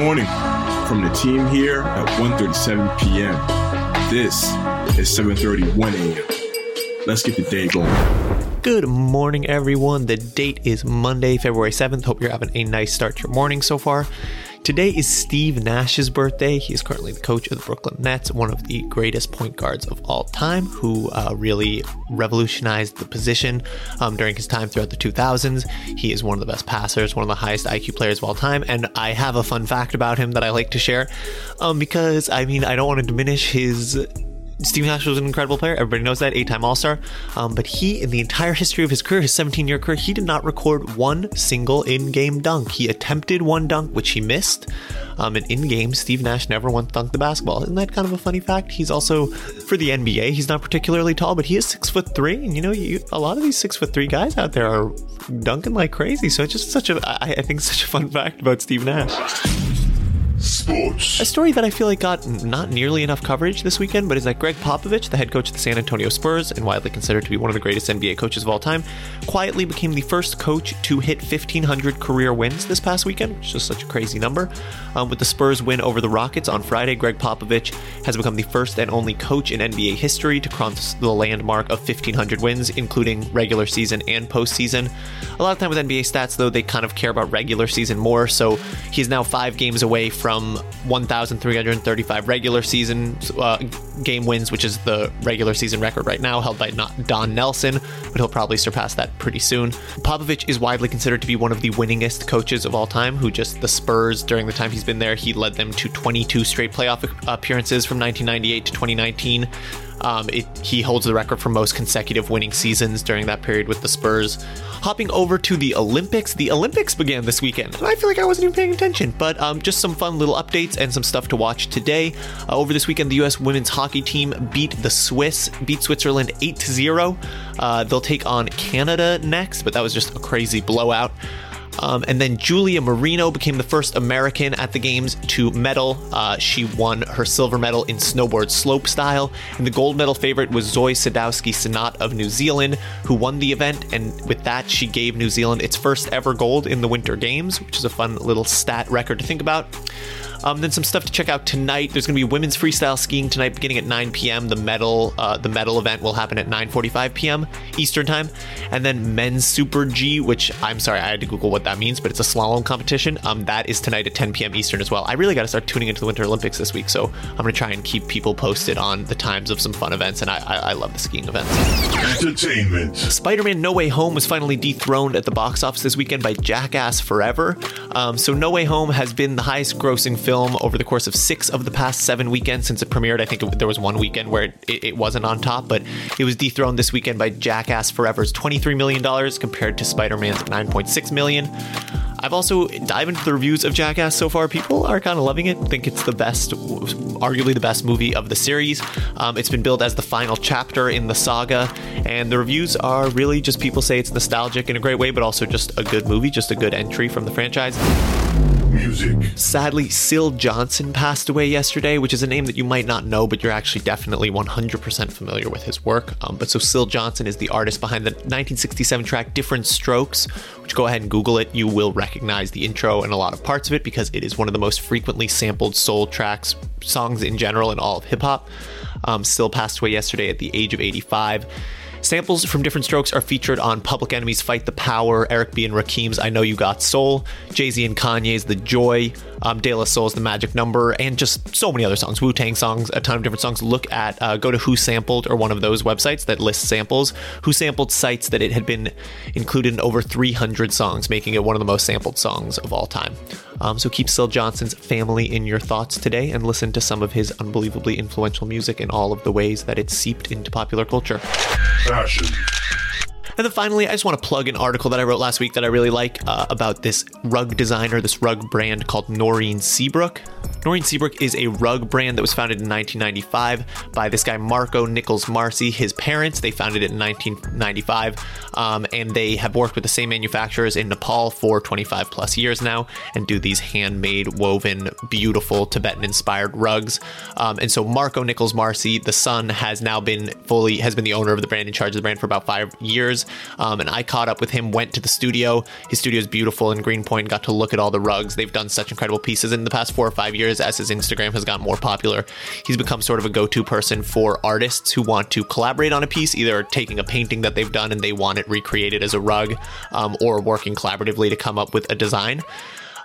morning from the team here at 1.37 p.m. This is 7.31 a.m. Let's get the day going. Good morning, everyone. The date is Monday, February 7th. Hope you're having a nice start to your morning so far. Today is Steve Nash's birthday. He is currently the coach of the Brooklyn Nets, one of the greatest point guards of all time, who uh, really revolutionized the position um, during his time throughout the 2000s. He is one of the best passers, one of the highest IQ players of all time, and I have a fun fact about him that I like to share um, because, I mean, I don't want to diminish his Steve Nash was an incredible player. Everybody knows that, eight-time All-Star. Um, but he, in the entire history of his career, his 17-year career, he did not record one single in-game dunk. He attempted one dunk, which he missed. Um, and in-game, Steve Nash never once dunked the basketball. Isn't that kind of a funny fact? He's also for the NBA. He's not particularly tall, but he is six foot three. And you know, you, a lot of these six foot three guys out there are dunking like crazy. So it's just such a, I, I think, such a fun fact about Steve Nash. Sports. A story that I feel like got not nearly enough coverage this weekend, but is that Gregg Popovich, the head coach of the San Antonio Spurs and widely considered to be one of the greatest NBA coaches of all time, quietly became the first coach to hit 1,500 career wins this past weekend, which is just such a crazy number. Um, with the Spurs win over the Rockets on Friday, Gregg Popovich has become the first and only coach in NBA history to cross the landmark of 1,500 wins, including regular season and postseason. A lot of time with NBA stats, though, they kind of care about regular season more, so he's now five games away from from 1,335 regular season uh, game wins, which is the regular season record right now, held by Don Nelson, but he'll probably surpass that pretty soon. Popovich is widely considered to be one of the winningest coaches of all time, who just the Spurs, during the time he's been there, he led them to 22 straight playoff appearances from 1998 to 2019. Um, it, he holds the record for most consecutive winning seasons during that period with the Spurs. Hopping over to the Olympics, the Olympics began this weekend. I feel like I wasn't even paying attention, but um, just some fun little updates and some stuff to watch today. Uh, over this weekend, the U.S. women's hockey team beat the Swiss, beat Switzerland 8 0. Uh, they'll take on Canada next, but that was just a crazy blowout. Um, and then Julia Marino became the first American at the Games to medal. Uh, she won her silver medal in snowboard slope style. And the gold medal favorite was Zoi Sadowski Synnott of New Zealand, who won the event. And with that, she gave New Zealand its first ever gold in the Winter Games, which is a fun little stat record to think about. Um, then some stuff to check out tonight. There's going to be women's freestyle skiing tonight, beginning at 9 p.m. The medal, uh, the medal event will happen at 9:45 p.m. Eastern time, and then men's Super G, which I'm sorry I had to Google what that means, but it's a slalom competition. Um, that is tonight at 10 p.m. Eastern as well. I really got to start tuning into the Winter Olympics this week, so I'm going to try and keep people posted on the times of some fun events, and I, I, I love the skiing events. Entertainment. Spider-Man: No Way Home was finally dethroned at the box office this weekend by Jackass Forever. Um, so No Way Home has been the highest-grossing film film over the course of six of the past seven weekends since it premiered. I think it, there was one weekend where it, it, wasn't on top, but it was dethroned this weekend by Jackass Forever's $23 million compared to Spider Man's 9.6 million. I've also dived into the reviews of Jackass so far. People are kind of loving it. think it's the best, arguably the best movie of the series. Um, it's been billed as the final chapter in the saga, and the reviews are really just people say it's nostalgic in a great way, but also just a good movie, just a good entry from the franchise music. Sadly, Syl Johnson passed away yesterday, which is a name that you might not know, but you're actually definitely 100% familiar with his work. Um, but so Syl Johnson is the artist behind the 1967 track Different Strokes, which go ahead and Google it. You will recognize the intro and a lot of parts of it because it is one of the most frequently sampled soul tracks, songs in general, in all of hip hop. Um, Syl passed away yesterday at the age of 85. Samples from different Strokes are featured on Public Enemy's Fight the Power, Eric B. and Rakim's I Know You Got Soul, Jay Z and Kanye's The Joy, um, De La Soul's The Magic Number, and just so many other songs, Wu Tang songs, a ton of different songs. Look at, uh, go to Who Sampled or one of those websites that lists samples. Who Sampled cites that it had been included in over 300 songs, making it one of the most sampled songs of all time. Um, so keep Syl Johnson's family in your thoughts today and listen to some of his unbelievably influential music in all of the ways that it seeped into popular culture. Fashion. And then finally, I just want to plug an article that I wrote last week that I really like uh, about this rug designer, this rug brand called Noreen Seabrook. Noreen Seabrook is a rug brand that was founded in 1995 by this guy Marco Nichols Marcy. His parents, they founded it in 1995, um, and they have worked with the same manufacturers in Nepal for 25 plus years now and do these handmade, woven, beautiful Tibetan-inspired rugs. Um, and so Marco Nichols Marcy, the son, has now been fully has been the owner of the brand, in charge of the brand for about five years. Um, and I caught up with him, went to the studio. His studio is beautiful in Greenpoint, got to look at all the rugs. They've done such incredible pieces in the past four or five years as his Instagram has gotten more popular. He's become sort of a go to person for artists who want to collaborate on a piece, either taking a painting that they've done and they want it recreated as a rug, um, or working collaboratively to come up with a design.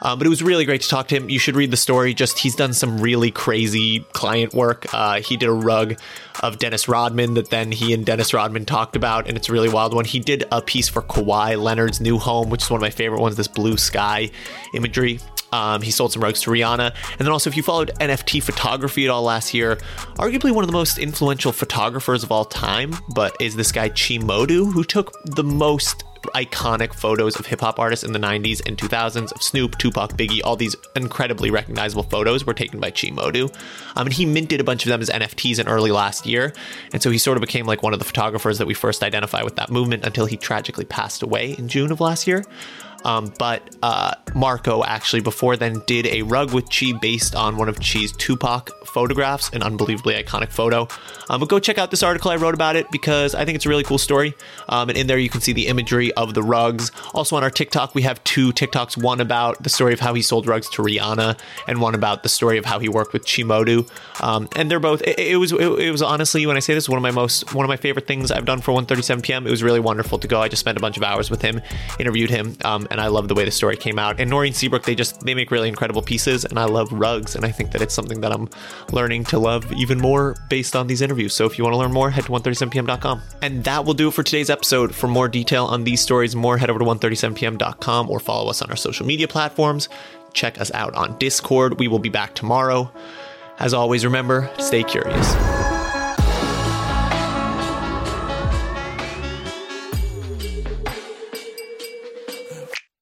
Um, but it was really great to talk to him. You should read the story. Just he's done some really crazy client work. Uh, he did a rug of Dennis Rodman that then he and Dennis Rodman talked about, and it's a really wild one. He did a piece for Kawhi Leonard's new home, which is one of my favorite ones. This blue sky imagery. Um, he sold some rugs to Rihanna. And then also, if you followed NFT photography at all last year, arguably one of the most influential photographers of all time, but is this guy Chimodu, who took the most iconic photos of hip hop artists in the 90s and 2000s of Snoop, Tupac, Biggie. All these incredibly recognizable photos were taken by Chi Modu. Um, and he minted a bunch of them as NFTs in early last year. And so he sort of became like one of the photographers that we first identify with that movement until he tragically passed away in June of last year. Um, but uh, Marco actually before then did a rug with Chi based on one of Chi's Tupac photographs, an unbelievably iconic photo. Um, but go check out this article I wrote about it because I think it's a really cool story. Um, and in there you can see the imagery of the rugs. Also on our TikTok, we have two TikToks: one about the story of how he sold rugs to Rihanna, and one about the story of how he worked with Chimodu. Um, and they're both. It, it was it, it, was honestly when I say this, one of my most one of my favorite things I've done for 1:37 p.m. It was really wonderful to go. I just spent a bunch of hours with him, interviewed him, um, and I love the way the story came out. And Noreen Seabrook, they just they make really incredible pieces, and I love rugs, and I think that it's something that I'm learning to love even more based on these interviews. So if you want to learn more, head to 137pm.com. And that will do it for today's episode. For more detail on these stories, more head over to 137pm.com or follow us on our social media platforms. Check us out on Discord. We will be back tomorrow. As always, remember, stay curious.